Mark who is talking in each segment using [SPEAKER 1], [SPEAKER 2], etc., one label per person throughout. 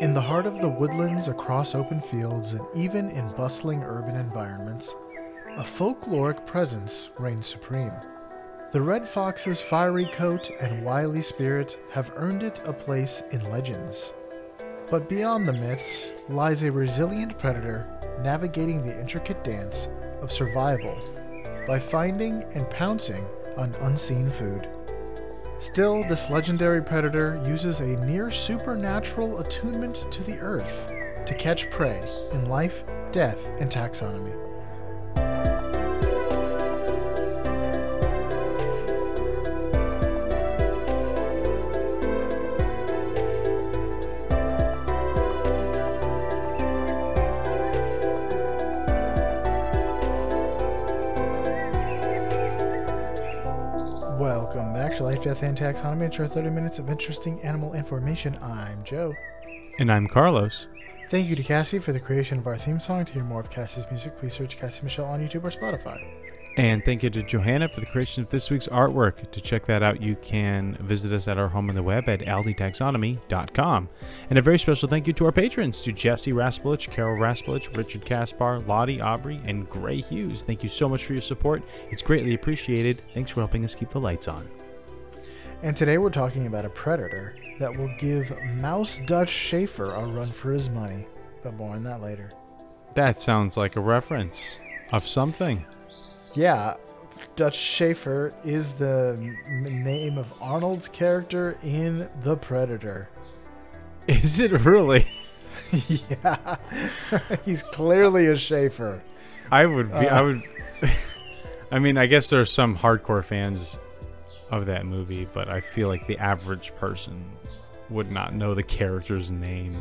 [SPEAKER 1] In the heart of the woodlands, across open fields, and even in bustling urban environments, a folkloric presence reigns supreme. The red fox's fiery coat and wily spirit have earned it a place in legends. But beyond the myths lies a resilient predator navigating the intricate dance of survival by finding and pouncing on unseen food. Still, this legendary predator uses a near supernatural attunement to the earth to catch prey in life, death, and taxonomy. Back to Life, Death, and Taxonomy. It's your 30 minutes of interesting animal information. I'm Joe.
[SPEAKER 2] And I'm Carlos.
[SPEAKER 1] Thank you to Cassie for the creation of our theme song. To hear more of Cassie's music, please search Cassie Michelle on YouTube or Spotify.
[SPEAKER 2] And thank you to Johanna for the creation of this week's artwork. To check that out, you can visit us at our home on the web at ldtaxonomy.com. And a very special thank you to our patrons, to Jesse Raspolich, Carol Raspolich, Richard Kaspar, Lottie Aubrey, and Gray Hughes. Thank you so much for your support. It's greatly appreciated. Thanks for helping us keep the lights on.
[SPEAKER 1] And today we're talking about a predator that will give Mouse Dutch Schaefer a run for his money. But more on that later.
[SPEAKER 2] That sounds like a reference of something.
[SPEAKER 1] Yeah, Dutch Schaefer is the m- name of Arnold's character in The Predator.
[SPEAKER 2] Is it really?
[SPEAKER 1] yeah, he's clearly a Schaefer.
[SPEAKER 2] I would be. I
[SPEAKER 1] Uh.
[SPEAKER 2] would. I mean, I guess there are some hardcore fans of that movie, but I feel like the average person would not know the character's name.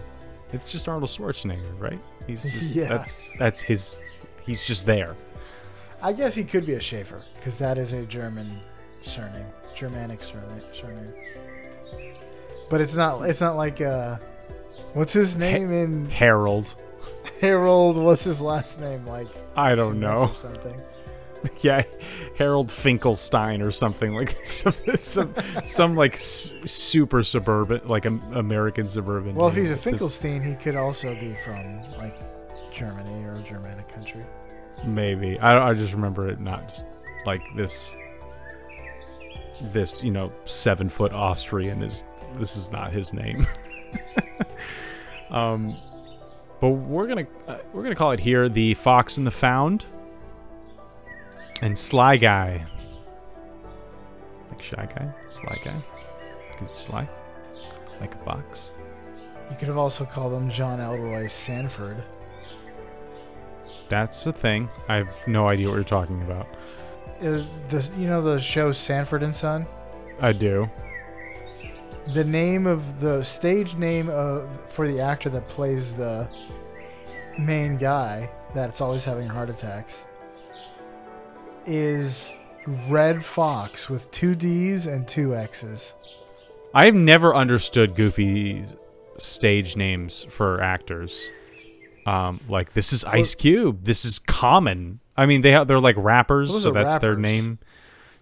[SPEAKER 2] It's just Arnold Schwarzenegger, right? He's just
[SPEAKER 1] Yeah.
[SPEAKER 2] that's that's his. He's just there.
[SPEAKER 1] I guess he could be a Schaefer because that is a German surname, Germanic surname. surname. But it's not. It's not like uh, what's his name in
[SPEAKER 2] Harold.
[SPEAKER 1] Harold? What's his last name? Like
[SPEAKER 2] I don't
[SPEAKER 1] Smith
[SPEAKER 2] know.
[SPEAKER 1] or something.
[SPEAKER 2] Yeah, Harold Finkelstein or something like some some, some like s- super suburban, like an American suburban.
[SPEAKER 1] Well, if he's a
[SPEAKER 2] This-
[SPEAKER 1] Finkelstein, he could also be from like Germany or a Germanic country.
[SPEAKER 2] Maybe I, I just remember it not just like this. This you know seven foot Austrian is this is not his name. um, but we're gonna uh, we're gonna call it here the Fox and the Found and Sly Guy. Like shy guy, sly guy, He's sly, like a fox.
[SPEAKER 1] You could have also called him John Elroy Sanford.
[SPEAKER 2] That's a thing. I have no idea what you're talking about.
[SPEAKER 1] Uh, the you know the show Sanford and Son.
[SPEAKER 2] I do.
[SPEAKER 1] The name of the stage name of for the actor that plays the main guy that's always having heart attacks is Redd Foxx with two D's and two X's.
[SPEAKER 2] I've never understood goofy stage names for actors. Um, like this is Ice Cube. This is Common. I mean, they have they're like rappers, so that's their name.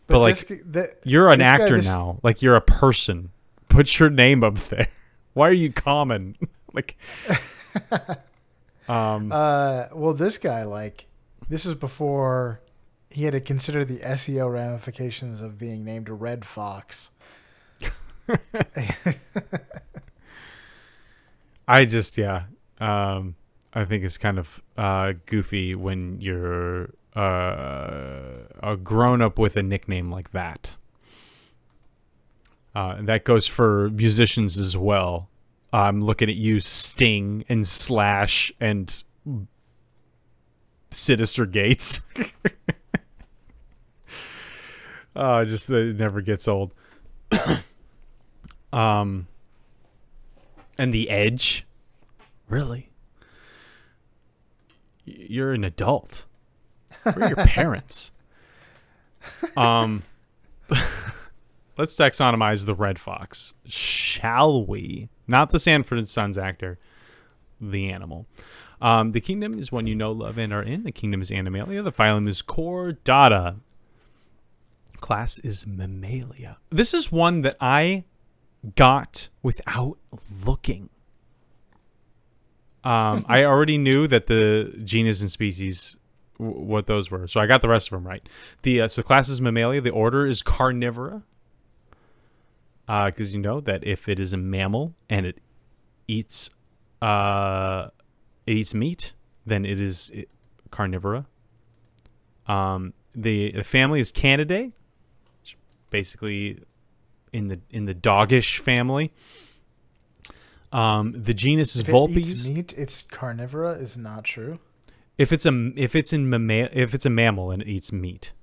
[SPEAKER 2] But, like,
[SPEAKER 1] this, the,
[SPEAKER 2] You're an
[SPEAKER 1] this guy-
[SPEAKER 2] actor
[SPEAKER 1] this-
[SPEAKER 2] now. Like you're a person. Put your name up there. Why are you Common? like, um,
[SPEAKER 1] Uh, well, this guy like this is before he had to consider the SEO ramifications of being named Red Fox.
[SPEAKER 2] I just yeah. Um, I think it's kind of uh, goofy when you're uh, a grown up with a nickname like that. Uh, that goes for musicians as well. I'm looking at you, Sting and Slash and Synyster Gates. uh, just that it never gets old. um, and the Edge. Really? You're an adult. Where are your parents? Um, let's taxonomize the red fox, shall we? Not the Sanford and Sons actor, the animal. Um, the kingdom is one you know, love, and are in. The kingdom is Animalia. The phylum is Chordata. Class is Mammalia. This is one that I got without looking. Um, I already knew that the genus and species, w- what those were, so I got the rest of them right. The uh, so class is Mammalia. The order is Carnivora. Because you know that if it is a mammal and it eats, uh, it eats meat, then it is uh, carnivora. Um, the, the family is Canidae, basically in the in the doggish family. Um, the genus is
[SPEAKER 1] If
[SPEAKER 2] Vulpes.
[SPEAKER 1] eats meat, it's carnivora is not true.
[SPEAKER 2] If it's a if it's in mamma- if it's a mammal and it eats meat,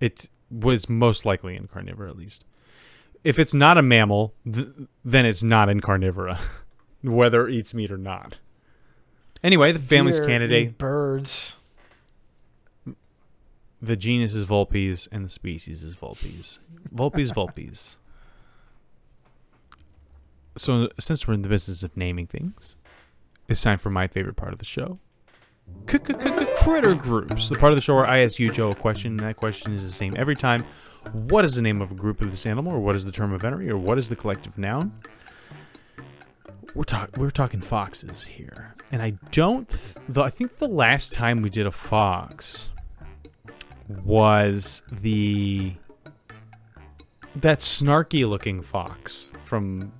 [SPEAKER 2] it was most likely in carnivora at least. If it's not a mammal, th- then it's not in carnivora, whether it eats meat or not. Anyway, the family's
[SPEAKER 1] Deer
[SPEAKER 2] candidate.
[SPEAKER 1] birds.
[SPEAKER 2] The genus is Vulpes and the species is Vulpes. Vulpes, Vulpes. So, since we're in the business of naming things, it's time for my favorite part of the show. Critter groups. The part of the show where I ask you, Joe, a question, and that question is the same every time. What is the name of a group of this animal, or what is the term of entry, or what is the collective noun? We're talking. We're talking foxes here, and I don't. Th- I think the last time we did a fox was the that snarky looking fox from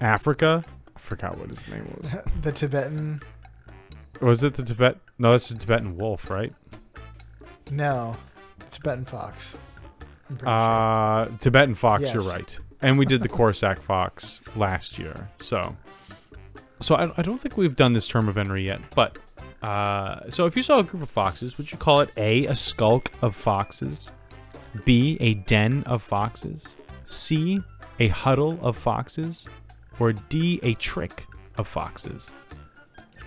[SPEAKER 2] Africa. I forgot what his name was.
[SPEAKER 1] the Tibetan.
[SPEAKER 2] Was it the Tibet? No, that's the Tibetan wolf, right?
[SPEAKER 1] No, Tibetan fox. I'm pretty
[SPEAKER 2] Uh, Tibetan fox. You're right. And we did the Corsac fox last year. So, so I, I don't think we've done this term of entry yet. But uh, so if you saw a group of foxes, would you call it a a skulk of foxes, b a den of foxes, c a huddle of foxes, or d a trick of foxes?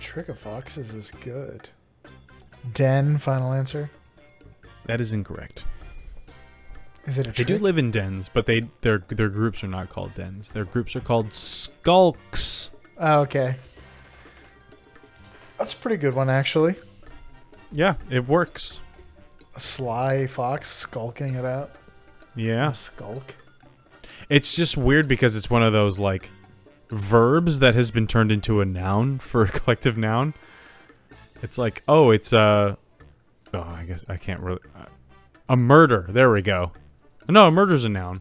[SPEAKER 1] sure. Trick of foxes is good. Den. Final answer.
[SPEAKER 2] That is incorrect.
[SPEAKER 1] Is it a
[SPEAKER 2] They
[SPEAKER 1] trick?
[SPEAKER 2] do live in dens, but they their their groups are not called dens. Their groups are called skulks.
[SPEAKER 1] Oh, okay. That's a pretty good one, actually.
[SPEAKER 2] Yeah, it works.
[SPEAKER 1] A sly fox skulking about.
[SPEAKER 2] Yeah.
[SPEAKER 1] A skulk.
[SPEAKER 2] It's just weird because it's one of those like verbs that has been turned into a noun for a collective noun. It's like, oh, it's a oh, I guess I can't really uh, a murder. There we go. No, a murder's a noun.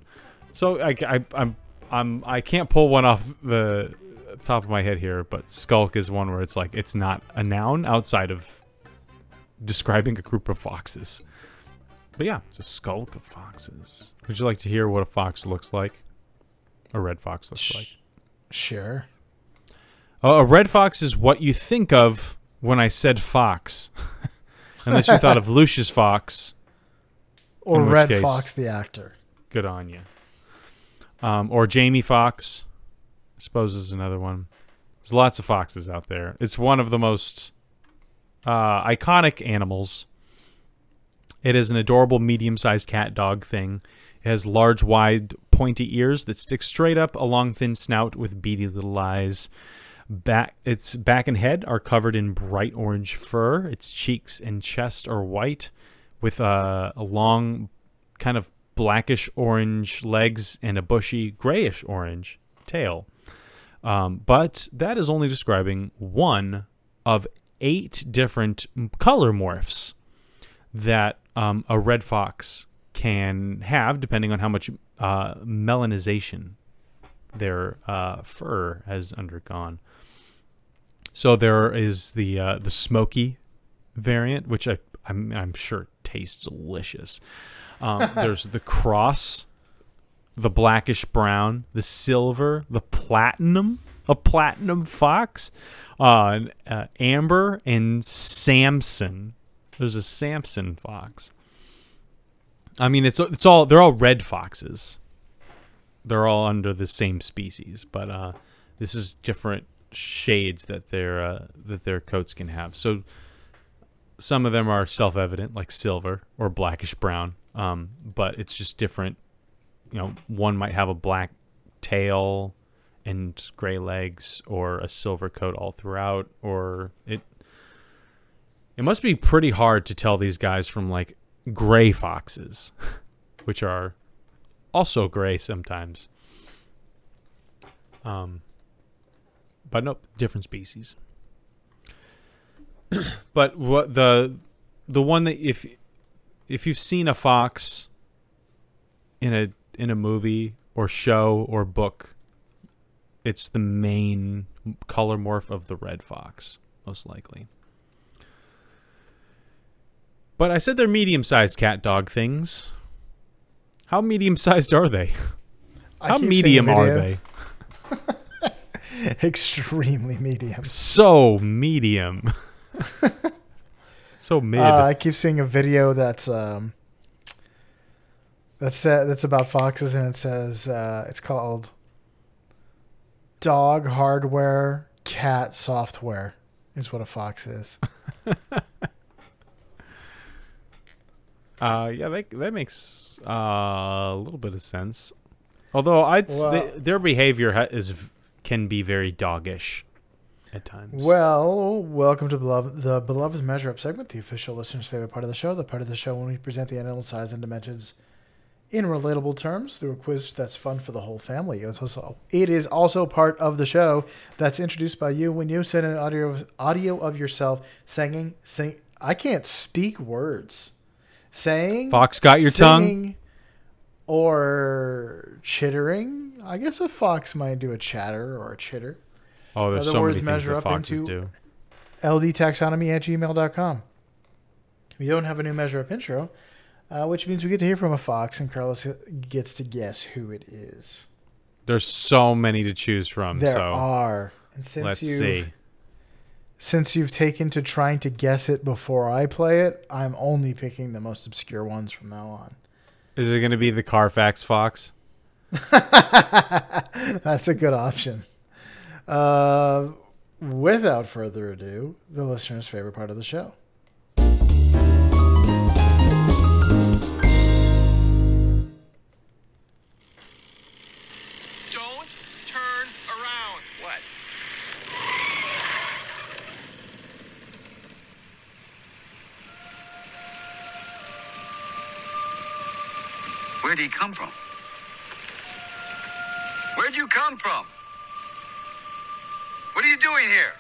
[SPEAKER 2] So I, I I'm I'm I can't pull one off the top of my head here, but skulk is one where it's like it's not a noun outside of describing a group of foxes. But yeah, it's a skulk of foxes. Would you like to hear what a fox looks like? A red fox looks
[SPEAKER 1] Sh-
[SPEAKER 2] like.
[SPEAKER 1] Sure.
[SPEAKER 2] Uh, a red fox is what you think of when I said fox. Unless you thought of Lucius Fox,
[SPEAKER 1] Or Red
[SPEAKER 2] case-
[SPEAKER 1] Fox, the actor.
[SPEAKER 2] good on you. Um, or Jamie Foxx, I suppose is another one. There's lots of foxes out there. It's one of the most uh, iconic animals. It is an adorable medium-sized cat dog thing. It has large, wide, pointy ears that stick straight up a long, thin snout with beady little eyes. Back, its back and head are covered in bright orange fur. Its cheeks and chest are white, with uh, a long, kind of blackish orange legs and a bushy grayish orange tail. Um, but that is only describing one of eight different color morphs that um, a red fox can have, depending on how much uh, melanization their uh, fur has undergone. So there is the uh, the smoky variant, which I I'm, I'm sure tastes delicious. Um, there's the cross, the blackish brown, the silver, the platinum, a platinum fox, uh, uh, amber, and Samson. There's a Samson fox. I mean, it's it's all they're all red foxes. They're all under the same species, but uh, this is different shades that their uh, that their coats can have. So some of them are self-evident, like silver or blackish brown, um, but it's just different. You know, one might have a black tail and gray legs, or a silver coat all throughout, or it. It must be pretty hard to tell these guys from like gray foxes, which are also gray sometimes. Um, but nope, different species. but what the the one that if if you've seen a fox in a in a movie or show or book, it's the main color morph of the red fox, most likely. But I said they're medium-sized cat dog things. How medium-sized are they? How medium are they?
[SPEAKER 1] Extremely medium.
[SPEAKER 2] So medium. so mid.
[SPEAKER 1] Uh, I keep seeing a video that's um, that's uh, that's about foxes, and it says uh, it's called "Dog Hardware, Cat Software." Is what a fox is.
[SPEAKER 2] Uh, yeah, that that makes uh, a little bit of sense. Although I'd s-
[SPEAKER 1] Well-
[SPEAKER 2] they- their behavior ha- is can be very doggish at times.
[SPEAKER 1] Well, welcome to beloved, the Beloved Measure Up segment, the official listener's favorite part of the show, the part of the show when we present the animal size and dimensions in relatable terms through a quiz that's fun for the whole family. It's also, it is also part of the show that's introduced by you when you send an audio of, audio of yourself singing, sing. I can't speak words. Saying
[SPEAKER 2] Fox got your tongue.
[SPEAKER 1] or chittering. I guess a fox might do a chatter or a chitter.
[SPEAKER 2] Oh, there's
[SPEAKER 1] other
[SPEAKER 2] so
[SPEAKER 1] words
[SPEAKER 2] many things that foxes
[SPEAKER 1] into-
[SPEAKER 2] do.
[SPEAKER 1] ldtaxonomy at gmail.com. We don't have a new measure up intro, uh, which means we get to hear from a fox, and Carlos gets to guess who it is.
[SPEAKER 2] There's so many to choose from.
[SPEAKER 1] There
[SPEAKER 2] so
[SPEAKER 1] are. And since
[SPEAKER 2] let's
[SPEAKER 1] you've,
[SPEAKER 2] see.
[SPEAKER 1] since you've taken to trying to guess it before I play it, I'm only picking the most obscure ones from now on.
[SPEAKER 2] Is it going to be the Carfax fox?
[SPEAKER 1] That's a good option. Uh, without further ado, the listener's favorite part of the show.
[SPEAKER 3] Where'd he come from? Where'd you come from? What are you doing here?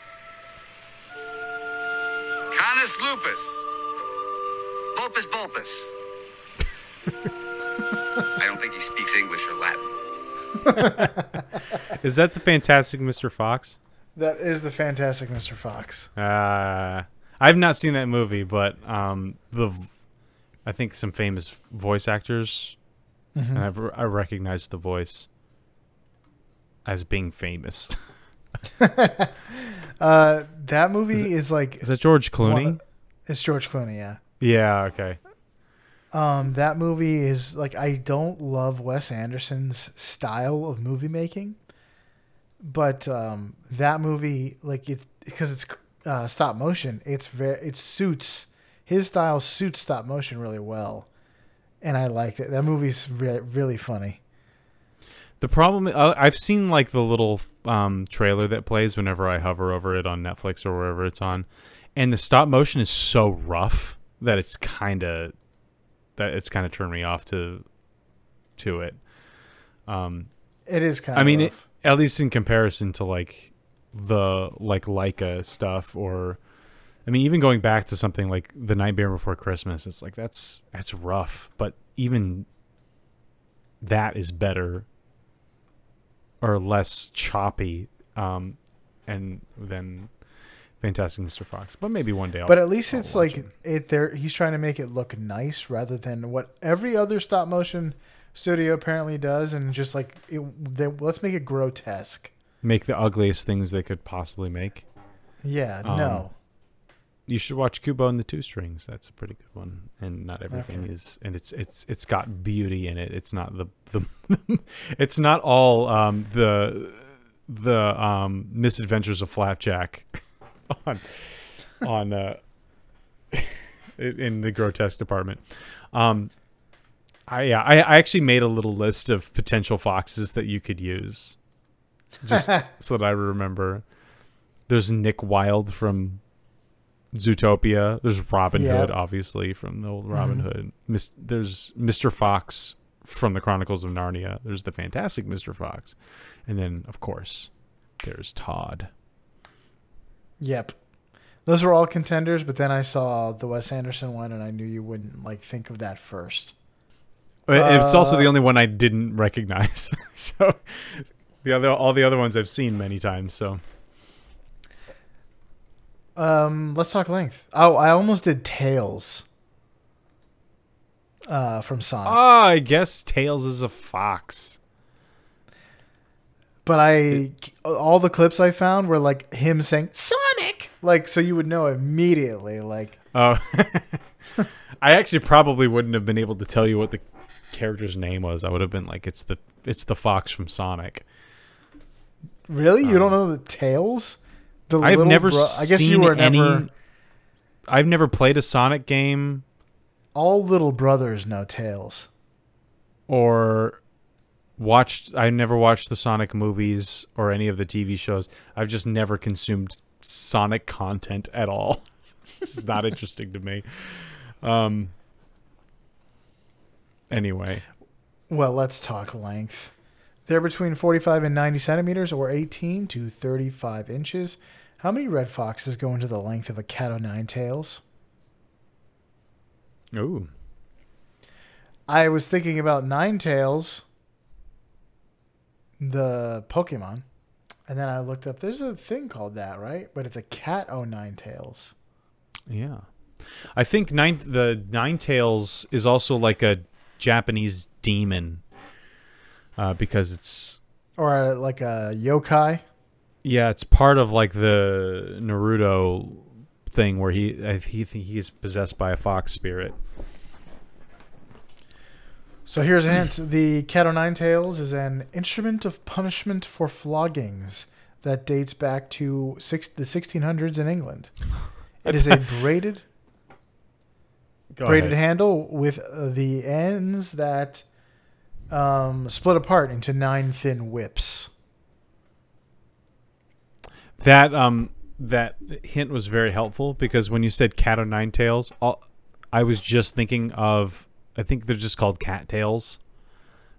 [SPEAKER 3] Canis lupus. Vulpes vulpes. I don't think he speaks English or Latin.
[SPEAKER 2] Is that the Fantastic Mr. Fox?
[SPEAKER 1] That is the fantastic Mr. Fox.
[SPEAKER 2] Uh, I've not seen that movie, but um, the v- I think some famous voice actors,
[SPEAKER 1] Mm-hmm.
[SPEAKER 2] and I've, I recognize the voice as being famous.
[SPEAKER 1] Uh, that movie is, like
[SPEAKER 2] Is that George Clooney?
[SPEAKER 1] One- it's George Clooney, yeah.
[SPEAKER 2] yeah. Okay.
[SPEAKER 1] Um, that movie is like I don't love Wes Anderson's style of movie making, but um, that movie like it because it's uh, stop motion. It's very it suits his style suits stop motion really well, and I like it. That movie's re- really funny.
[SPEAKER 2] The problem uh, I've seen like the little um, trailer that plays whenever I hover over it on Netflix or wherever it's on, and the stop motion is so rough that it's kind of that it's kind of turned me off to to it. Um,
[SPEAKER 1] It is kind of.
[SPEAKER 2] I mean, it, at least in comparison to like the like Laika stuff, or I mean, even going back to something like The Nightmare Before Christmas, it's like that's that's rough, but even that is better or less choppy, um, and then Fantastic Mr. Fox. But maybe one day. I'll,
[SPEAKER 1] But at least
[SPEAKER 2] I'll
[SPEAKER 1] it's like
[SPEAKER 2] it.
[SPEAKER 1] it. There, he's trying to make it look nice rather than what every other stop motion studio apparently does, and just like it, they, let's make it grotesque.
[SPEAKER 2] make the ugliest things they could possibly make.
[SPEAKER 1] Yeah,
[SPEAKER 2] Um,
[SPEAKER 1] no,
[SPEAKER 2] You should watch Kubo and the Two Strings. That's a pretty good one. And not everything
[SPEAKER 1] Okay.
[SPEAKER 2] is, and it's it's it's got beauty in it. It's not the the, it's not all um, the the um, misadventures of Flapjack on on uh, in in the grotesque department. Um, I yeah, I, I actually made a little list of potential foxes that you could use, just so that I remember. There's Nick Wilde from Zootopia. There's Robin
[SPEAKER 1] Yeah.
[SPEAKER 2] Hood, obviously from the old Robin
[SPEAKER 1] Mhm.
[SPEAKER 2] Hood. Mis- there's Mr. Fox from the Chronicles of Narnia. There's the Fantastic Mr. Fox, and then of course there's Todd
[SPEAKER 1] Yep. Those were all contenders, but then I saw the Wes Anderson one, and I knew you wouldn't like think of that first.
[SPEAKER 2] But it's also the
[SPEAKER 1] Uh,
[SPEAKER 2] only one I didn't recognize. so the other, all the other ones I've seen many times. So
[SPEAKER 1] Um, let's talk length. Oh, I almost did Tails. Uh, from Sonic,
[SPEAKER 2] ah, I guess Tails is a fox.
[SPEAKER 1] but I all the clips I found were like him saying Sonic, like so you would know immediately. Like,
[SPEAKER 2] Oh, I actually probably wouldn't have been able to tell you what the character's name was. I would have been like, it's the it's the fox from Sonic.
[SPEAKER 1] really, you don't know the Tails? The
[SPEAKER 2] I've never
[SPEAKER 1] bro- I guess
[SPEAKER 2] seen
[SPEAKER 1] you were
[SPEAKER 2] any.
[SPEAKER 1] never.
[SPEAKER 2] I've never played a Sonic game
[SPEAKER 1] All little brothers know Tails.
[SPEAKER 2] or watched. I never watched the Sonic movies or any of the TV shows. I've just never consumed Sonic content at all. this is not interesting to me. Um. Anyway,
[SPEAKER 1] Well, let's talk length. They're between 45 and 90 centimeters or 18 to 35 inches. How many red foxes go into the length of a cat o' nine tails?
[SPEAKER 2] ooh,
[SPEAKER 1] I was thinking about Ninetales, the Pokemon, and then I looked up. There's a thing called that, right? But it's a cat o' nine tails.
[SPEAKER 2] Yeah, I think nine the Nine Tails is also like a Japanese demon, uh, because it's
[SPEAKER 1] Or uh, like a yokai.
[SPEAKER 2] Yeah, it's part of like the Naruto thing where he I he think he is possessed by a fox spirit.
[SPEAKER 1] So here's a hint. The cat o' nine tails is an instrument of punishment for floggings that dates back to six, the 1600s in England. It is a braided
[SPEAKER 2] Go
[SPEAKER 1] braided
[SPEAKER 2] ahead.
[SPEAKER 1] handle with uh, the ends that um, split apart into nine thin whips.
[SPEAKER 2] That um that hint was very helpful because when you said cat o' nine tails, all, I was just thinking of I think they're just called cat tails.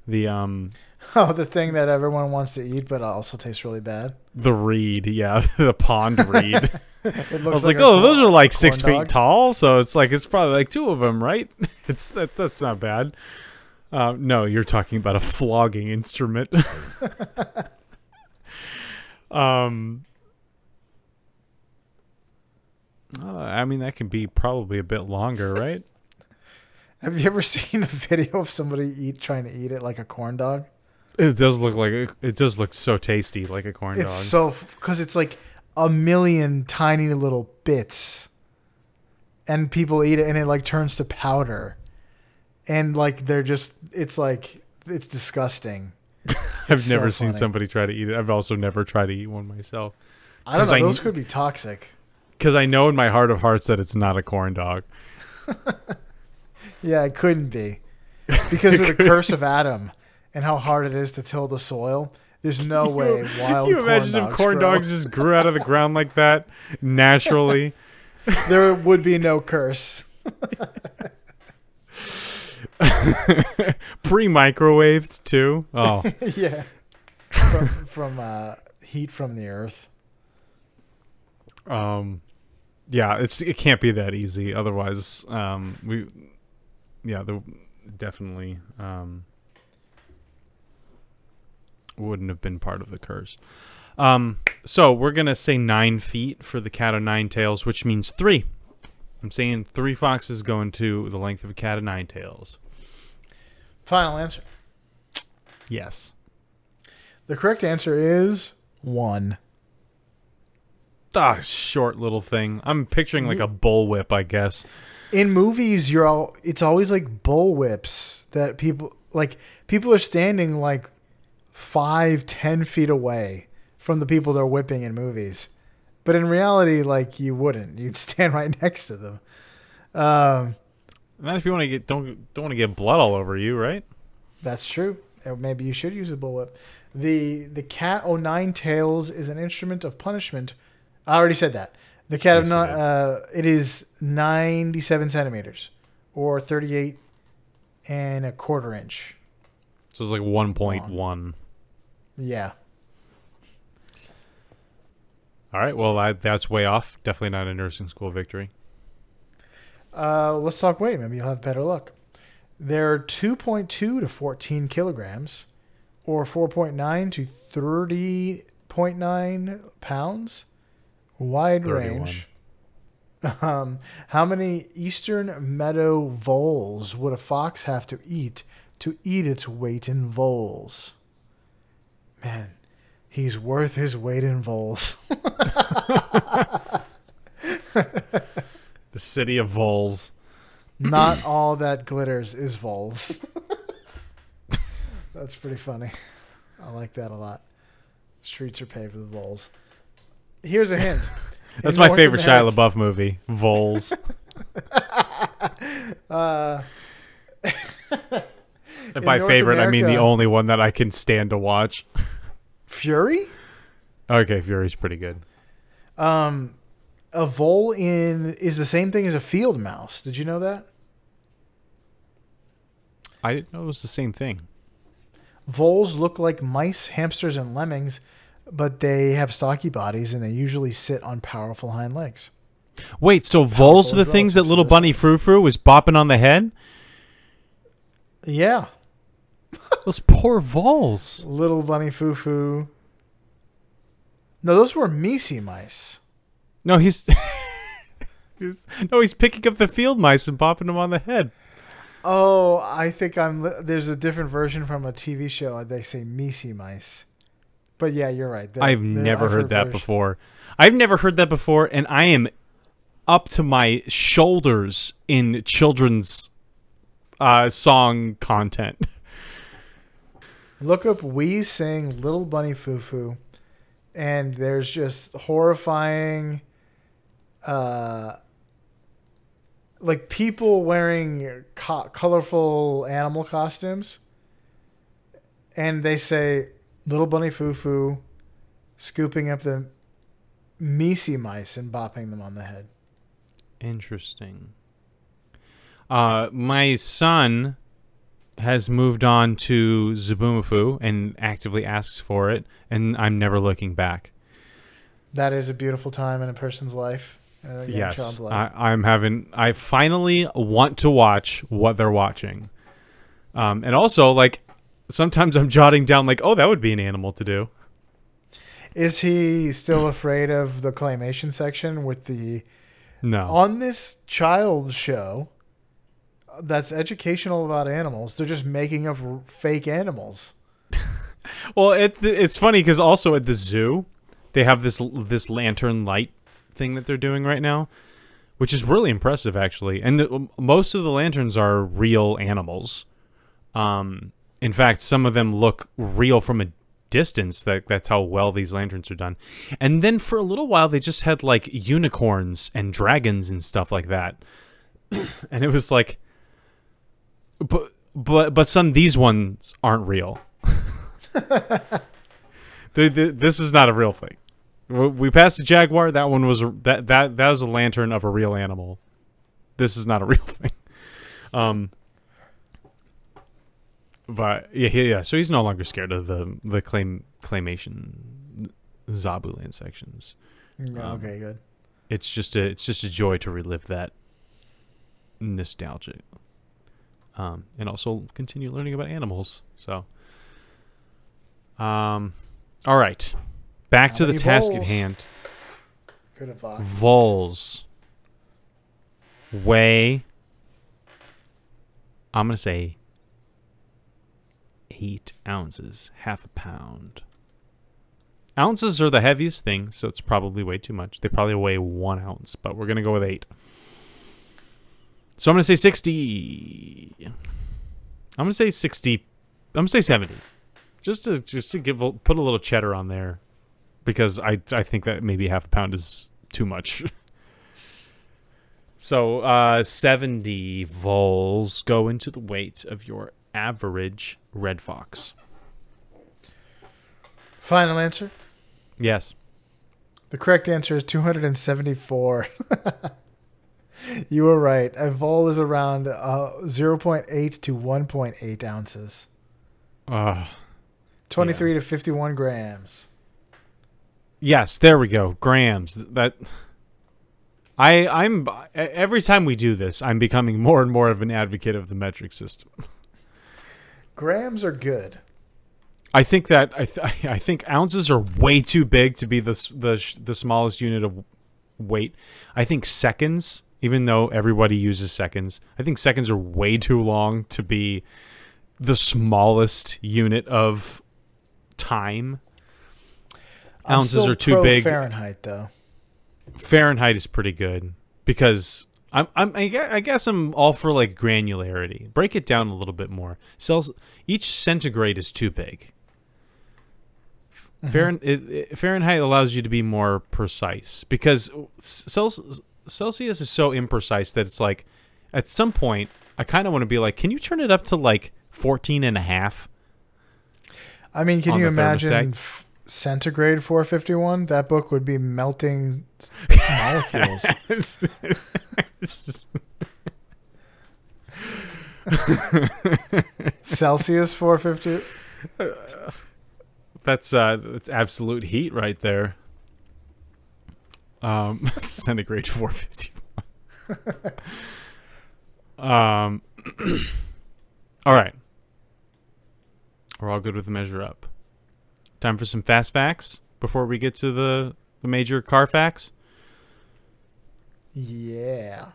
[SPEAKER 2] The um
[SPEAKER 1] Oh, the thing that everyone wants to eat, but also tastes really bad.
[SPEAKER 2] the reed, yeah, the pond reed.
[SPEAKER 1] It
[SPEAKER 2] I was like,
[SPEAKER 1] a
[SPEAKER 2] oh, those are like six feet tall, so it's like it's probably like two of them, right? It's that that's not bad. Uh, no, you're talking about a flogging instrument. um, uh, I mean that can be probably a bit longer, right?
[SPEAKER 1] Have you ever seen a video of somebody eat trying to eat it like a corn dog?
[SPEAKER 2] It does look like it, it does look so tasty, like a corn
[SPEAKER 1] It's
[SPEAKER 2] dog.
[SPEAKER 1] so because it's like a million tiny little bits, and people eat it, and it like turns to powder, and like they're just it's like it's disgusting.
[SPEAKER 2] I've
[SPEAKER 1] so
[SPEAKER 2] never seen
[SPEAKER 1] funny.
[SPEAKER 2] somebody try to eat it. I've also never tried to eat one myself
[SPEAKER 1] I don't know.
[SPEAKER 2] I
[SPEAKER 1] those
[SPEAKER 2] kn-
[SPEAKER 1] could be toxic.
[SPEAKER 2] Because I know in my heart of hearts that it's not a corn dog.
[SPEAKER 1] Yeah, it couldn't be because of the curse of Adam and how hard it is to till the soil. There's no way wild
[SPEAKER 2] you
[SPEAKER 1] corn
[SPEAKER 2] imagine
[SPEAKER 1] dogs
[SPEAKER 2] if corn
[SPEAKER 1] grow.
[SPEAKER 2] dogs just grew out of the ground like that naturally?
[SPEAKER 1] there would be no curse.
[SPEAKER 2] Pre-microwaved too. Oh,
[SPEAKER 1] yeah, from, from uh, heat from the earth.
[SPEAKER 2] Um, yeah. It's it can't be that easy. Otherwise, um, we, yeah, the definitely um wouldn't have been part of the curse. Um, so we're gonna say nine feet for the cat of nine tails, which means three. I'm saying three foxes go into the length of a cat of nine tails.
[SPEAKER 1] Final answer.
[SPEAKER 2] Yes.
[SPEAKER 1] The correct answer is one.
[SPEAKER 2] Ah, short little thing. I'm picturing like a bullwhip, I guess.
[SPEAKER 1] In movies, you're all. It's always like bullwhips that people like. People are standing like five, ten feet away from the people they're whipping in movies, but in reality, like you wouldn't. You'd stand right next to them. Um,
[SPEAKER 2] Not if you want to get don't don't want to get blood all over you, right?
[SPEAKER 1] That's true. Uh, Maybe you should use a bullwhip. The the cat o' nine tails is an instrument of punishment. I already said that. The cat of
[SPEAKER 2] Yes, you
[SPEAKER 1] nine.
[SPEAKER 2] did.
[SPEAKER 1] Uh, it is ninety seven centimeters, or thirty eight and a quarter inch.
[SPEAKER 2] So it's like 1.1.
[SPEAKER 1] Yeah.
[SPEAKER 2] All right. Well, I, that's way off. Definitely not a nursing school victory.
[SPEAKER 1] Uh, let's talk weight. Maybe you'll have better luck. They're 2.2 to 14 kilograms, or 4.9 to 30.9 pounds. Wide
[SPEAKER 2] 31.
[SPEAKER 1] range. Um, how many eastern meadow voles would a fox have to eat to eat its weight in voles? Man, he's worth his weight in voles.
[SPEAKER 2] The city of voles.
[SPEAKER 1] Not all that glitters is voles. That's pretty funny. I like that a lot. Streets are paved with voles. Here's a hint.
[SPEAKER 2] That's
[SPEAKER 1] In
[SPEAKER 2] my
[SPEAKER 1] North
[SPEAKER 2] favorite Shia
[SPEAKER 1] America-
[SPEAKER 2] LaBeouf movie, Voles.
[SPEAKER 1] Uh,
[SPEAKER 2] And by
[SPEAKER 1] North
[SPEAKER 2] favorite, I mean the
[SPEAKER 1] America-
[SPEAKER 2] only one that I can stand to watch.
[SPEAKER 1] Fury?
[SPEAKER 2] Okay, Fury's pretty good.
[SPEAKER 1] Um, a vole in is the same thing as a field mouse. Did you know that?
[SPEAKER 2] I didn't know it was the same thing.
[SPEAKER 1] Voles look like mice, hamsters, and lemmings, but they have stocky bodies and they usually sit on powerful hind legs.
[SPEAKER 2] Wait, so voles are the things that little bunny. Frou Frou was bopping on the head?
[SPEAKER 1] Yeah,
[SPEAKER 2] Those poor voles.
[SPEAKER 1] little bunny foo foo. No, those were Misi mice.
[SPEAKER 2] No, he's, he's no, he's picking up the field mice and bopping them on the head.
[SPEAKER 1] Oh, I think I'm. There's a different version from a TV show. They say Misi mice. But yeah, you're right. They're-
[SPEAKER 2] I've
[SPEAKER 1] they're-
[SPEAKER 2] never heard that
[SPEAKER 1] version-
[SPEAKER 2] before. I've never heard that before, and I am up to my shoulders in children's uh, song content.
[SPEAKER 1] Look up "We Sing Little Bunny Foo Foo," and there's just horrifying, uh, like people wearing co- colorful animal costumes, and they say "Little Bunny Foo Foo," scooping up the Misi mice and bopping them on the head.
[SPEAKER 2] Interesting. Uh, my son has moved on to Zoboomafoo and actively asks for it, and I'm never looking back.
[SPEAKER 1] That is a beautiful time in a person's life. A
[SPEAKER 2] yes,
[SPEAKER 1] life.
[SPEAKER 2] I, I'm having. I finally want to watch what they're watching, um, and also like sometimes I'm jotting down like, oh, that would be an animal to do.
[SPEAKER 1] Is he still afraid of the claymation section with the
[SPEAKER 2] No,
[SPEAKER 1] on this child show that's educational about animals? They're just making up fake animals.
[SPEAKER 2] well, it, it's funny because also at the zoo, they have this this lantern light thing that they're doing right now, which is really impressive actually. And the, most of the lanterns are real animals. Um, in fact, some of them look real from a distance. That that's how well these lanterns are done. And then for a little while, they just had like unicorns and dragons and stuff like that. and it was like, but but but son, these ones aren't real. This is not a real thing. We passed the jaguar. That one was that that that was a lantern of a real animal. This is not a real thing. Um. But yeah, yeah, yeah. So he's no longer scared of the the claim claymation Zabuland sections.
[SPEAKER 1] Mm,
[SPEAKER 2] Um,
[SPEAKER 1] okay, good.
[SPEAKER 2] It's just a it's just a joy to relive that nostalgia. Um, and also continue learning about animals. So, um, all right, back
[SPEAKER 1] How
[SPEAKER 2] to the task at hand.
[SPEAKER 1] Good advice.
[SPEAKER 2] Voles weigh. I'm gonna say eight ounces, half a pound. Ounces are the heaviest thing, so it's probably way too much. They probably weigh one ounce, but we're gonna go with eight. So I'm gonna say sixty. I'm gonna say sixty. I'm gonna say seventy, just to just to give put a little cheddar on there, because I I think that maybe half a pound is too much. so uh, seventy voles go into the weight of your average red fox.
[SPEAKER 1] Final answer.
[SPEAKER 2] Yes.
[SPEAKER 1] The correct answer is 274. you were right. A vole is around uh, 0.8 to 1.8 ounces,
[SPEAKER 2] Uh,
[SPEAKER 1] 23 to 51 grams.
[SPEAKER 2] Yes, there we go. Grams. That I I'm every time we do this, I'm becoming more and more of an advocate of the metric system.
[SPEAKER 1] Grams are good.
[SPEAKER 2] I think that I th- I think ounces are way too big to be the the the smallest unit of weight. I think seconds, even though everybody uses seconds, I think seconds are way too long to be the smallest unit of time.
[SPEAKER 1] I'm
[SPEAKER 2] Ounces are too big.
[SPEAKER 1] Fahrenheit though.
[SPEAKER 2] Fahrenheit is pretty good because I'm, I'm I gue- I guess I'm all for like granularity. Break it down a little bit more. Cells each centigrade is too big. Mm-hmm. It, it- Fahrenheit allows you to be more precise because Celsius, Celsius is so imprecise that it's like at some point I kind of want to be like, can you turn it up to like 14 and a half?
[SPEAKER 1] I mean, can you imagine f- centigrade 451? That book would be melting molecules.
[SPEAKER 2] It's- it's-
[SPEAKER 1] Celsius 450.
[SPEAKER 2] That's uh that's absolute heat right there. Um centigrade 451. um All right. We're all good with the measure up. Time for some fast facts before we get to the the major car facts.
[SPEAKER 1] Yeah.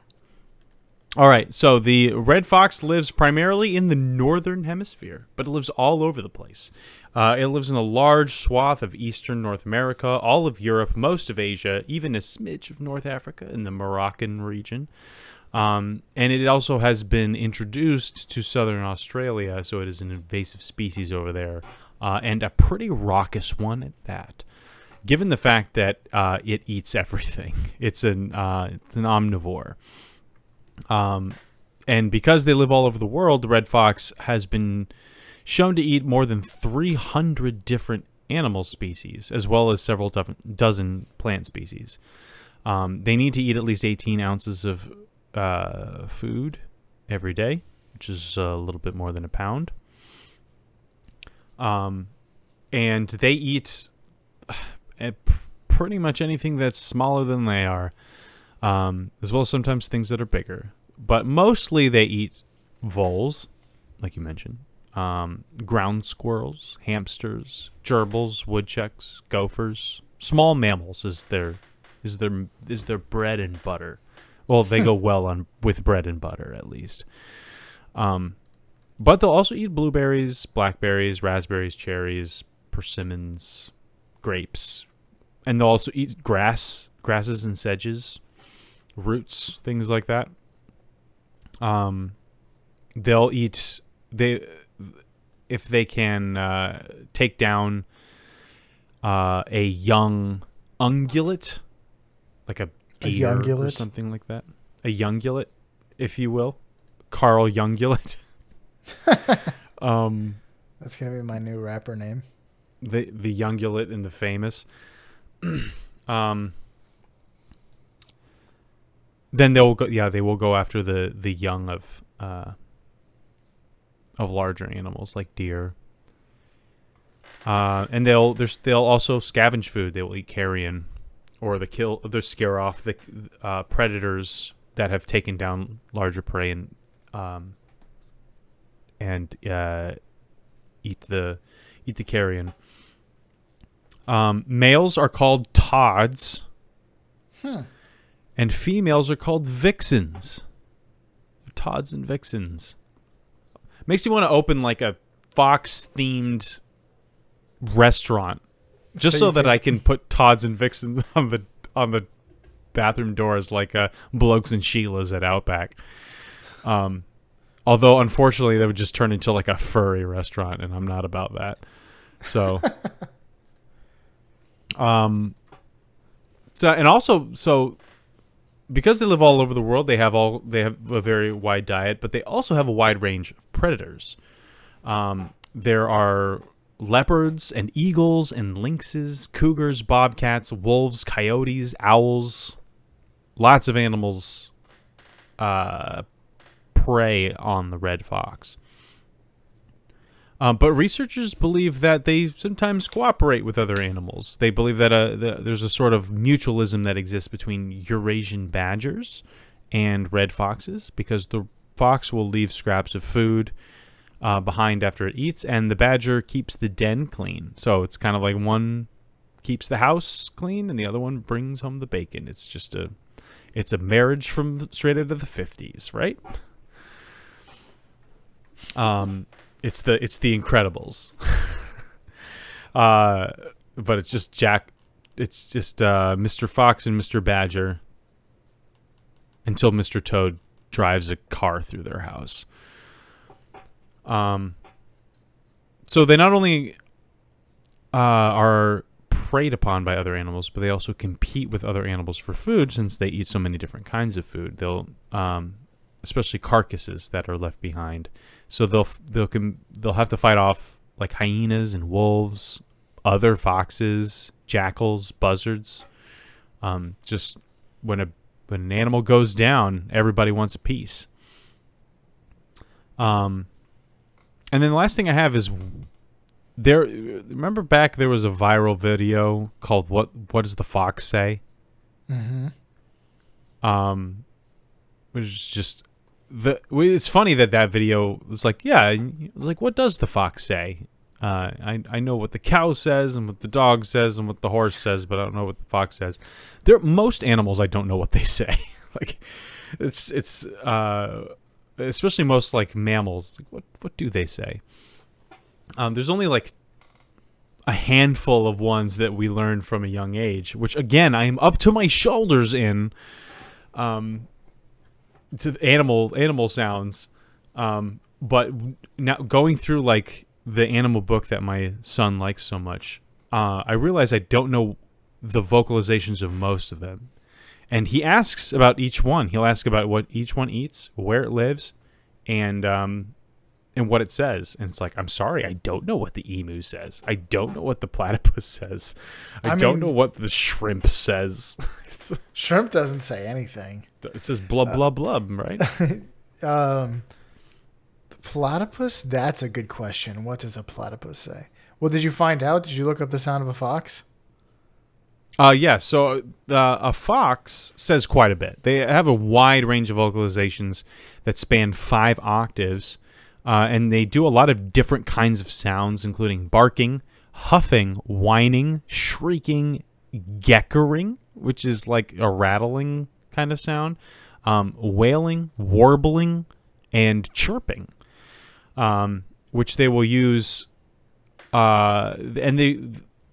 [SPEAKER 2] All right, so the red fox lives primarily in the northern hemisphere, but it lives all over the place. Uh, it lives in a large swath of eastern North America, all of Europe, most of Asia, even a smidge of North Africa in the Moroccan region. Um, and it also has been introduced to southern Australia, so it is an invasive species over there, uh, and a pretty raucous one at that. Given the fact that uh, it eats everything, it's an uh, it's an omnivore. Um, and because they live all over the world, the red fox has been shown to eat more than 300 different animal species, as well as several dozen, plant species. Um, they need to eat at least 18 ounces of uh, food every day, which is a little bit more than a pound. Um, and they eat uh, pretty much anything that's smaller than they are um, as well as sometimes things that are bigger. But mostly they eat voles, like you mentioned, um, ground squirrels, hamsters, gerbils, woodchucks, gophers, small mammals is their is their is their bread and butter. Well, they go well on with bread and butter at least. Um, but they'll also eat blueberries, blackberries, raspberries, cherries, persimmons, grapes, and they'll also eat grass, grasses and sedges roots, things like that. Um, they'll eat they if they can uh, take down uh, a young ungulate, like a deer or something like that. A youngulate, if you will, Carl Youngulate. um,
[SPEAKER 1] That's going to be my new rapper name.
[SPEAKER 2] the the youngulate and the famous. um, then they'll go. Yeah, they will go after the the young of uh, of larger animals like deer. Uh, and they'll there's they'll also scavenge food. They will eat carrion, or the kill. They'll scare off the uh, predators that have taken down larger prey and um, and uh, eat the eat the carrion. Um, males are called tods,
[SPEAKER 1] Hmm.
[SPEAKER 2] and females are called vixens. Tods and vixens. Makes you want to open like a fox themed restaurant, just
[SPEAKER 1] So
[SPEAKER 2] so, that
[SPEAKER 1] could-
[SPEAKER 2] I can put Tods and vixens on the on the bathroom doors like uh, Blokes and Sheilas at Outback. Um, although unfortunately that would just turn into like a furry restaurant, and I'm not about that. So, um, so and also so because they live all over the world, they have all they have a very wide diet, but they also have a wide range of predators. Um, there are leopards and eagles and lynxes, cougars, bobcats, wolves, coyotes, owls, lots of animals uh, prey on the red fox. Um, but researchers believe that they sometimes cooperate with other animals. They believe that uh, the, there's a sort of mutualism that exists between Eurasian badgers and red foxes because the fox will leave scraps of food uh, behind after it eats, and the badger keeps the den clean. So it's kind of like one keeps the house clean, and the other one brings home the bacon. It's just a, it's a marriage from straight out of the fifties, right? Um, it's the it's the Incredibles. uh, but it's just Jack. It's just uh, Mr. Fox and Mr. Badger until Mr. Toad drives a car through their house. Um, so they not only uh, are preyed upon by other animals, but they also compete with other animals for food since they eat so many different kinds of food. They'll, um, especially carcasses that are left behind. So they'll they'll com- they'll have to fight off like hyenas and wolves, other foxes, jackals, buzzards. Um, just when a when an animal goes down, everybody wants a piece. Um, and then the last thing I have is there. Remember back there was a viral video called "What What Does the Fox Say?"
[SPEAKER 1] Mm-hmm.
[SPEAKER 2] Um, which is just the. It's funny that that video was like, yeah, like what does the fox say? Uh, I I know what the cow says and what the dog says and what the horse says, but I don't know what the fox says. There, most animals I don't know what they say. like, it's it's uh, especially most like mammals. Like, what what do they say? Um, there's only like a handful of ones that we learned from a young age, which again I am up to my shoulders in. Um, to the animal animal sounds, um, but now going through like the animal book that my son likes so much, uh, I realize I don't know the vocalizations of most of them. And he asks about each one. He'll ask about what each one eats, where it lives, and um, and what it says. And it's like, I'm sorry, I don't know what the emu says. I don't know what the platypus says. I,
[SPEAKER 1] I
[SPEAKER 2] don't
[SPEAKER 1] mean-
[SPEAKER 2] know what the shrimp says. it's,
[SPEAKER 1] Shrimp doesn't say anything.
[SPEAKER 2] it says blub blub blub, right?
[SPEAKER 1] Um, the platypus? That's a good question. What does a platypus say? Well, did you find out? Did you look up the sound of a fox?
[SPEAKER 2] Uh, yeah. So uh, a fox says quite a bit. They have a wide range of vocalizations that span five octaves, uh, and they do a lot of different kinds of sounds, including barking, huffing, whining, shrieking, geckering, which is like a rattling kind of sound, um, wailing, warbling, and chirping, um, which they will use uh, and they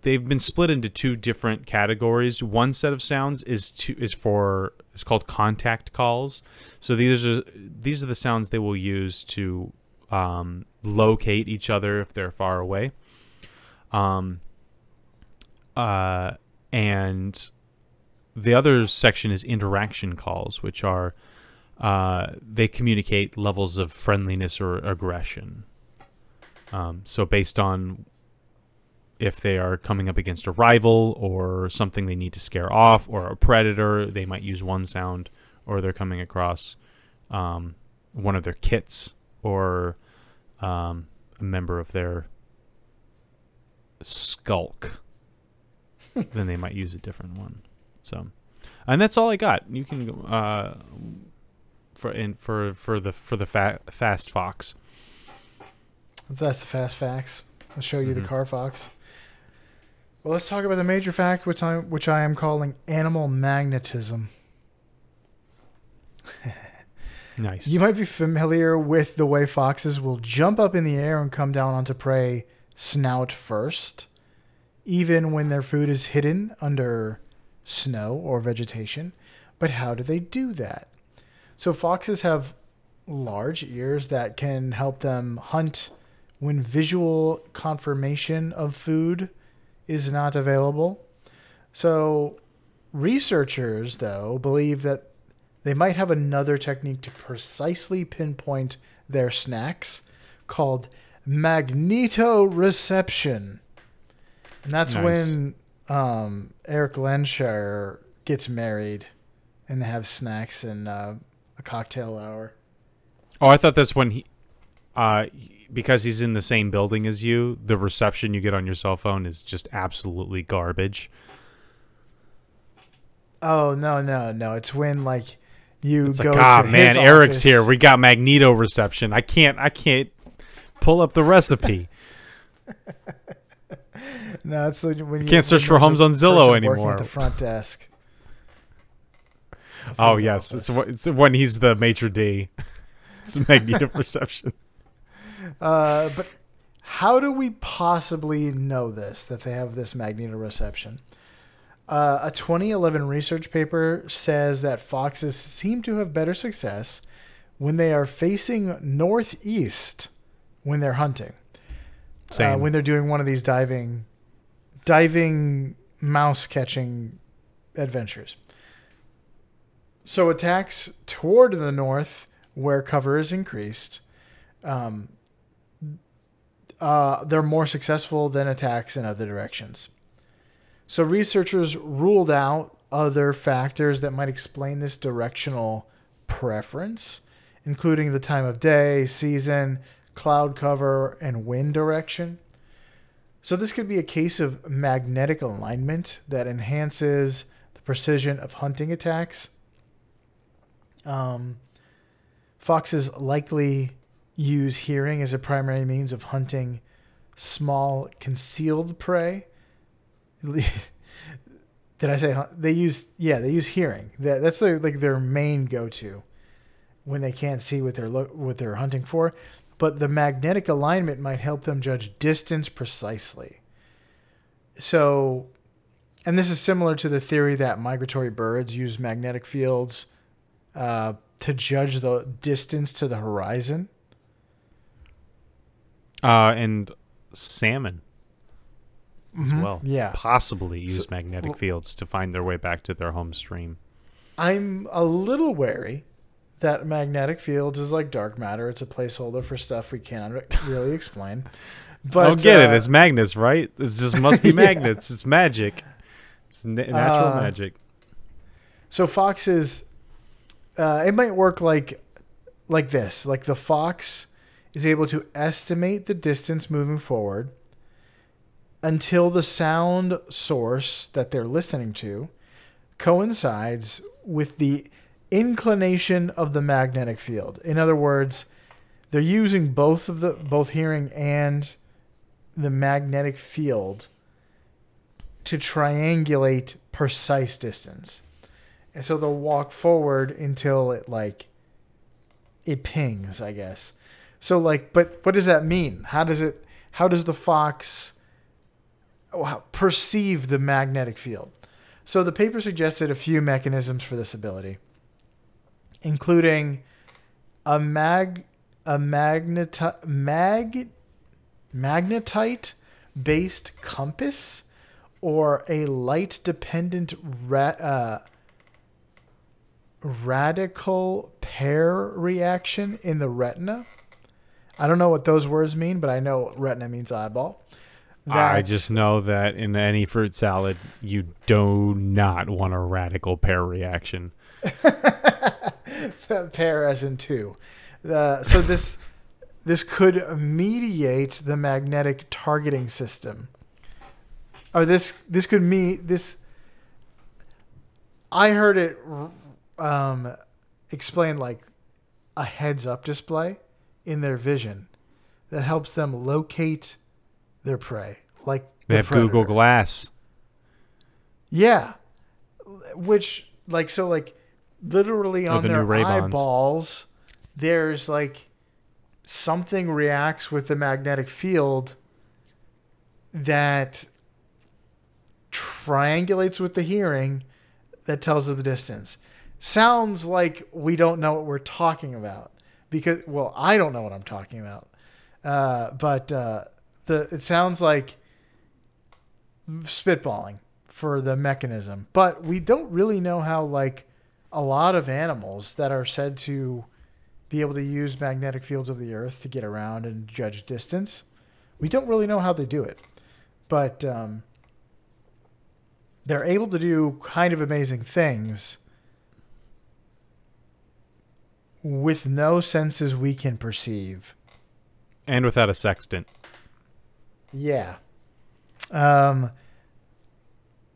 [SPEAKER 2] they've been split into two different categories. One set of sounds is to is for it's called contact calls. So these are these are the sounds they will use to um, locate each other if they're far away. Um. Uh, and the other section is interaction calls, which are uh, they communicate levels of friendliness or aggression. Um, so based on if they are coming up against a rival or something they need to scare off or a predator, they might use one sound, or they're coming across um, one of their kits or um, a member of their skulk. then they might use a different one. So, and that's all I got. You can uh, for in for for the for the fa- fast fox.
[SPEAKER 1] That's the fast facts. I'll show you
[SPEAKER 2] Mhm.
[SPEAKER 1] the car fox. Well, let's talk about the major fact, which I which I am calling animal magnetism.
[SPEAKER 2] Nice.
[SPEAKER 1] You might be familiar with the way foxes will jump up in the air and come down onto prey snout first, even when their food is hidden under snow or vegetation. But how do they do that? So, foxes have large ears that can help them hunt when visual confirmation of food is not available. So, researchers, though, believe that they might have another technique to precisely pinpoint their snacks called magnetoreception. And that's
[SPEAKER 2] Nice.
[SPEAKER 1] when um, Eric Lenshire gets married and they have snacks and uh, a cocktail hour.
[SPEAKER 2] Oh, I thought that's when he, uh, he- because he's in the same building as you, the reception you get on your cell phone is just absolutely garbage.
[SPEAKER 1] Oh no no no! It's when like you
[SPEAKER 2] It's
[SPEAKER 1] go
[SPEAKER 2] like, ah,
[SPEAKER 1] to
[SPEAKER 2] man, Eric's
[SPEAKER 1] office.
[SPEAKER 2] here. We got Magneto reception. I can't, I can't pull up the recipe.
[SPEAKER 1] No, it's like when you
[SPEAKER 2] can't search for homes on Zillow anymore.
[SPEAKER 1] At the front desk.
[SPEAKER 2] oh yes, it's,
[SPEAKER 1] office.
[SPEAKER 2] wh- it's when he's the maitre d. It's Magneto reception.
[SPEAKER 1] Uh, but how do we possibly know this that they have this magnetoreception? Uh, a 2011 research paper says that foxes seem to have better success when they are facing northeast when they're hunting. Uh, when they're doing one of these diving, diving mouse catching adventures. So attacks toward the north, where cover is increased, um, uh, they're more successful than attacks in other directions. So researchers ruled out other factors that might explain this directional preference, including the time of day, season, cloud cover, and wind direction. So this could be a case of magnetic alignment that enhances the precision of hunting attacks. Um, foxes likely use hearing as a primary means of hunting small concealed prey. Did I say they use? Yeah, they use hearing. That that's their like their main go-to when they can't see what they're lo- what they're hunting for. But the magnetic alignment might help them judge distance precisely. So, and this is similar to the theory that migratory birds use magnetic fields uh, to judge the distance to the horizon.
[SPEAKER 2] Uh, and salmon as well.
[SPEAKER 1] Mm-hmm. Yeah.
[SPEAKER 2] Possibly use
[SPEAKER 1] So-
[SPEAKER 2] magnetic
[SPEAKER 1] well-
[SPEAKER 2] fields to find their way back to their home stream.
[SPEAKER 1] I'm a little wary that magnetic fields is like dark matter. It's a placeholder for stuff we can't really explain. But
[SPEAKER 2] I don't get it.
[SPEAKER 1] uh,
[SPEAKER 2] It's magnets, right? It just must be
[SPEAKER 1] Yeah.
[SPEAKER 2] magnets. It's magic. It's na- natural
[SPEAKER 1] Uh,
[SPEAKER 2] magic.
[SPEAKER 1] So foxes, uh, it might work like like this. Like the fox is able to estimate the distance moving forward until the sound source that they're listening to coincides with the inclination of the magnetic field. In other words, they're using both of the both hearing and the magnetic field to triangulate precise distance. And so they'll walk forward until it like it pings, I guess. So like but what does that mean? How does it how does the fox uh, perceive the magnetic field? So the paper suggested a few mechanisms for this ability, including a mag a magneti- mag magnetite based compass or a light dependent ra- uh, radical pair reaction in the retina. I don't know what those words mean, but I know retina means eyeball.
[SPEAKER 2] I
[SPEAKER 1] That's-
[SPEAKER 2] just know that in any fruit salad, you do not want a radical pear reaction.
[SPEAKER 1] pair as in two. Uh, so this this could mediate the magnetic targeting system. Or this this could me this. I heard it um, explained like a heads up display in their vision that helps them locate their prey, like
[SPEAKER 2] They
[SPEAKER 1] the
[SPEAKER 2] have Google. Glass.
[SPEAKER 1] Yeah. Which like so like literally on
[SPEAKER 2] the
[SPEAKER 1] their eyeballs there's like something reacts with the magnetic field that triangulates with the hearing that tells of the distance. Sounds like we don't know what we're talking about because well, I don't know what I'm talking about. Uh, but uh, the it sounds like spitballing for the mechanism, but we don't really know how like a lot of animals that are said to be able to use magnetic fields of the earth to get around and judge distance. We don't really know how they do it, but um, they're able to do kind of amazing things with no senses we can perceive.
[SPEAKER 2] and without a sextant.
[SPEAKER 1] Yeah. Um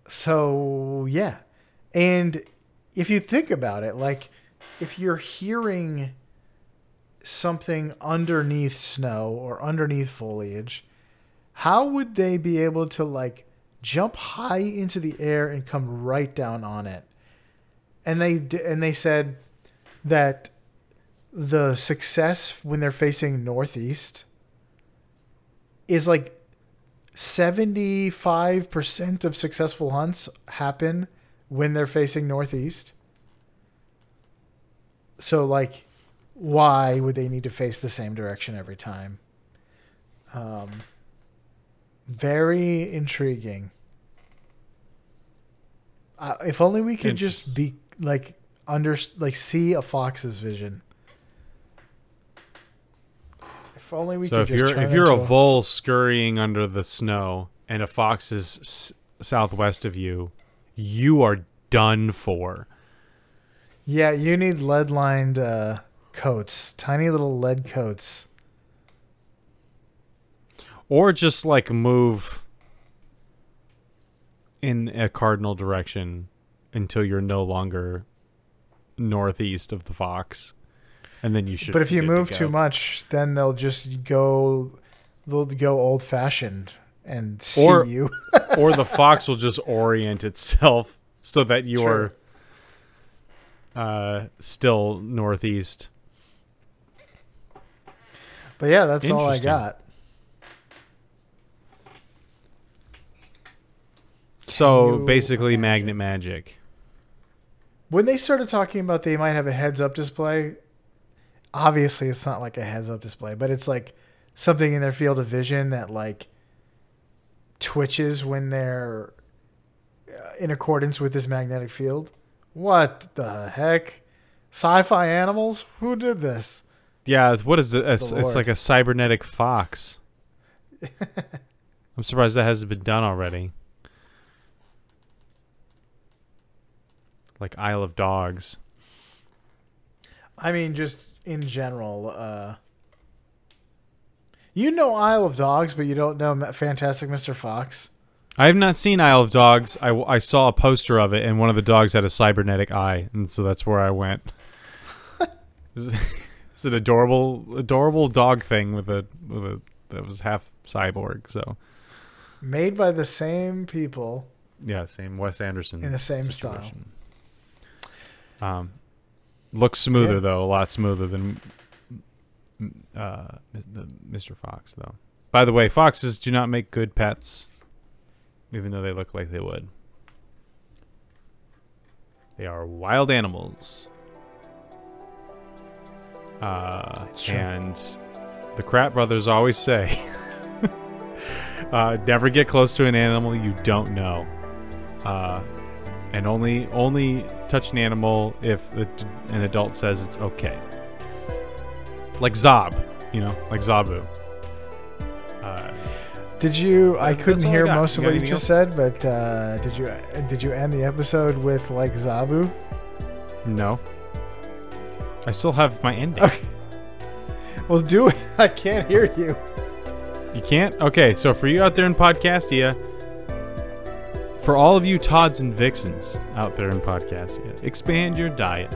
[SPEAKER 1] so yeah. And if you think about it, like if you're hearing something underneath snow or underneath foliage, how would they be able to like jump high into the air and come right down on it? And they and they said that the success when they're facing northeast is like 75% of successful hunts happen when they're facing northeast. So like why would they need to face the same direction every time? Um very intriguing. Uh, if only we could just be like under like see a fox's vision. If only we
[SPEAKER 2] so
[SPEAKER 1] could
[SPEAKER 2] if
[SPEAKER 1] just
[SPEAKER 2] you're if you're a vole scurrying under the snow and a fox is s- southwest of you, you are done for.
[SPEAKER 1] Yeah, you need lead lined uh, coats, tiny little lead coats.
[SPEAKER 2] Or just like move in a cardinal direction until you're no longer northeast of the fox. And then you should
[SPEAKER 1] But if you
[SPEAKER 2] good to
[SPEAKER 1] move too much, then they'll just go, they'll go old fashioned and see
[SPEAKER 2] Or-
[SPEAKER 1] you.
[SPEAKER 2] or the fox will just orient itself so that you
[SPEAKER 1] True.
[SPEAKER 2] are uh, still northeast.
[SPEAKER 1] But yeah, that's all I got.
[SPEAKER 2] So basically,
[SPEAKER 1] imagine?
[SPEAKER 2] magnet magic.
[SPEAKER 1] When they started talking about they might have a heads up display, obviously it's not like a heads up display, but it's like something in their field of vision that like twitches when they're uh, in accordance with this magnetic field. What the heck? Sci-fi animals? Who did this?
[SPEAKER 2] Yeah, what is it? It's, it's like a cybernetic fox. I'm surprised that hasn't been done already. Like Isle of Dogs.
[SPEAKER 1] I mean, just in general. Uh, you know Isle of Dogs, but you don't know Fantastic Mr. Fox.
[SPEAKER 2] I have not seen Isle of Dogs. I, I saw a poster of it, and one of the dogs had a cybernetic eye, and so that's where I went. it's an adorable, adorable dog thing with a with a that was half cyborg. So
[SPEAKER 1] Made by the same people.
[SPEAKER 2] yeah, same Wes Anderson
[SPEAKER 1] In the same style.
[SPEAKER 2] Um, looks smoother
[SPEAKER 1] Yeah.
[SPEAKER 2] though, a lot smoother than uh the Mr. Fox though. By the way, foxes do not make good pets, even though they look like they would. They are wild animals. Uh, and the Kratt Brothers always say, uh, never get close to an animal you don't know. Uh, and only only touch an animal if an adult says it's okay. Like Zob, you know, like Zabu. Uh,
[SPEAKER 1] Did you? I couldn't
[SPEAKER 2] all I
[SPEAKER 1] hear most
[SPEAKER 2] You
[SPEAKER 1] of what you just said, but uh, did you? Did you end the episode with like Zabu?
[SPEAKER 2] no. I still have my ending.
[SPEAKER 1] Okay. Well, do it. I can't hear you.
[SPEAKER 2] You can't? Okay, so for you out there in Podcastia, for all of you Tods and Vixens out there in Podcastia, expand your diet.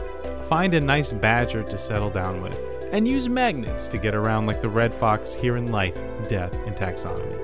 [SPEAKER 2] Find a nice badger to settle down with. And use magnets to get around like the red fox here in life, death, and taxonomy.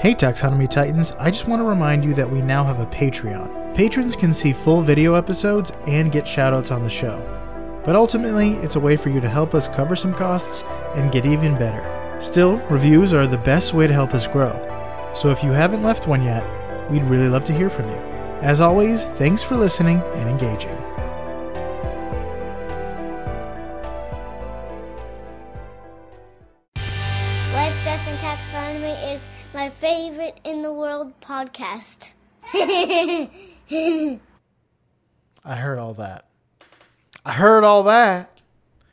[SPEAKER 1] Hey Taxonomy Titans, I just want to remind you that we now have a Patreon. Patrons can see full video episodes and get shoutouts on the show. But ultimately, it's a way for you to help us cover some costs and get even better. Still, reviews are the best way to help us grow. So if you haven't left one yet, we'd really love to hear from you. As always, thanks for listening and engaging.
[SPEAKER 4] Life, Death, and Taxonomy is my favorite in the world podcast.
[SPEAKER 1] I heard all that. I heard all that.